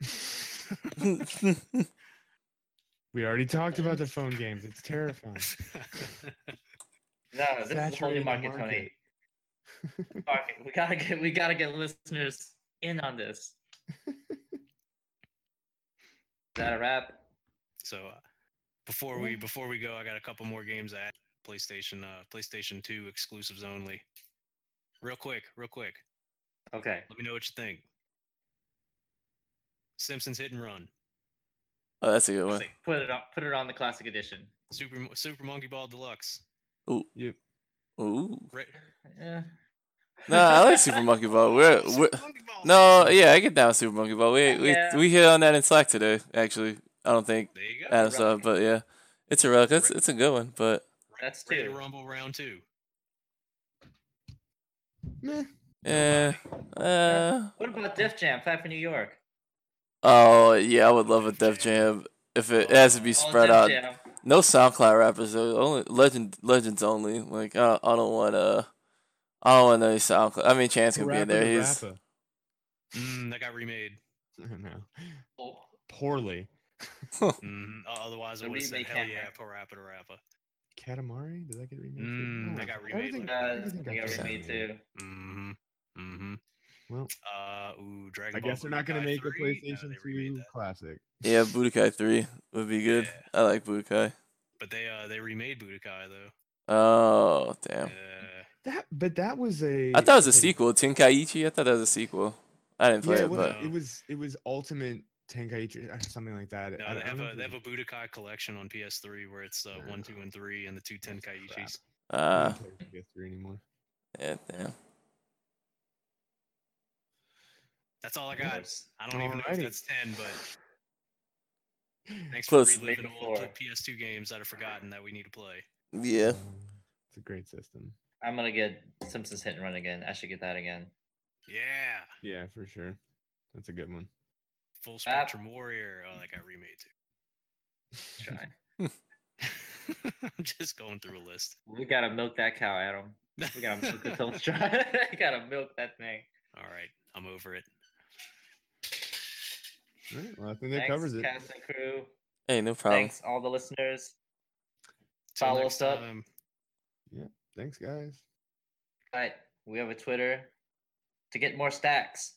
[LAUGHS] [LAUGHS] [LAUGHS] we already talked about the phone [LAUGHS] games. It's terrifying. [LAUGHS] No, this is a whole new the market, [LAUGHS] Tony. Market. We gotta get we gotta get listeners in on this. Is that a wrap? so uh, before we before we go, I got a couple more games at PlayStation uh, PlayStation Two exclusives only. Real quick, real quick. Okay. Let me know what you think. Simpsons Hit and Run, Oh, that's a good one. Put it on put it on the classic edition. Super Super Monkey Ball Deluxe. Ooh. Yep. Ooh. Ra- Yeah. No, I like Super Monkey Ball. [LAUGHS] We're, we're Monkey Ball. no, yeah, I get down with Super Monkey Ball. We we Yeah. we hit on that in Slack today. Actually, I don't think There you go. Adam saw, it, but yeah, it's a relic. It's it's a good one, but That's Ready to two. Rumble round two. Meh. yeah. Uh, What about Def Jam, Fight for New York? Oh yeah, I would love a Def Jam if it, it has to be Oh, spread Def out. Jam. No SoundCloud rappers though. Only legend legends only. Like I don't, I don't want uh I don't want any SoundCloud. I mean, Chance could be in there. the He's Mm, that got remade. [LAUGHS] I don't know. Oh, Poorly. [LAUGHS] Mm, otherwise, I The would have said hell can't yeah, happen. Parappa the Rapper. Katamari? Did that get remade? too? Mm, that got remade everything- Uh, everything got got remade too. Mm-hmm. Mm-hmm. Well, Uh, ooh, Dragon I Ball guess they're not going to make a 3? No, PlayStation they remade 2 that. classic. yeah, Budokai three would be good. Yeah. I like Budokai. But they uh they remade Budokai though. Oh damn! Uh, That, but that was a. I thought it was a like sequel. Tenkaichi. I thought that was a sequel. I didn't play Yeah, it, it was, but but- it was it was Ultimate Tenkaichi or something like that. no, I- they I have don't a they have a Budokai collection on PS3 where it's uh, one, two, and three, and the two Tenkaichis. was- I uh, don't play PS3 anymore. yeah, damn. That's all I got. Nice. I don't even know if Alrighty. that's ten, but thanks Close. for reliving Making old. PS2 games that are forgotten that we need to play. Yeah. It's a great system. I'm gonna get Simpsons Hit and Run again. I should get that again. Yeah, Yeah, for sure. That's a good one. Full ah. Spectrum Warrior. Oh, that got remade too. [LAUGHS] Try. [LAUGHS] I'm just going through a list. We gotta milk that cow, Adam. We gotta milk the [LAUGHS] toast try. we gotta milk that thing. All right, I'm over it. All right, well, I think that Thanks, covers it. cast and crew. Hey, no problem. Thanks all the listeners. Till Follow next us up. time. Thanks, guys. All right, we have a Twitter to get more stacks.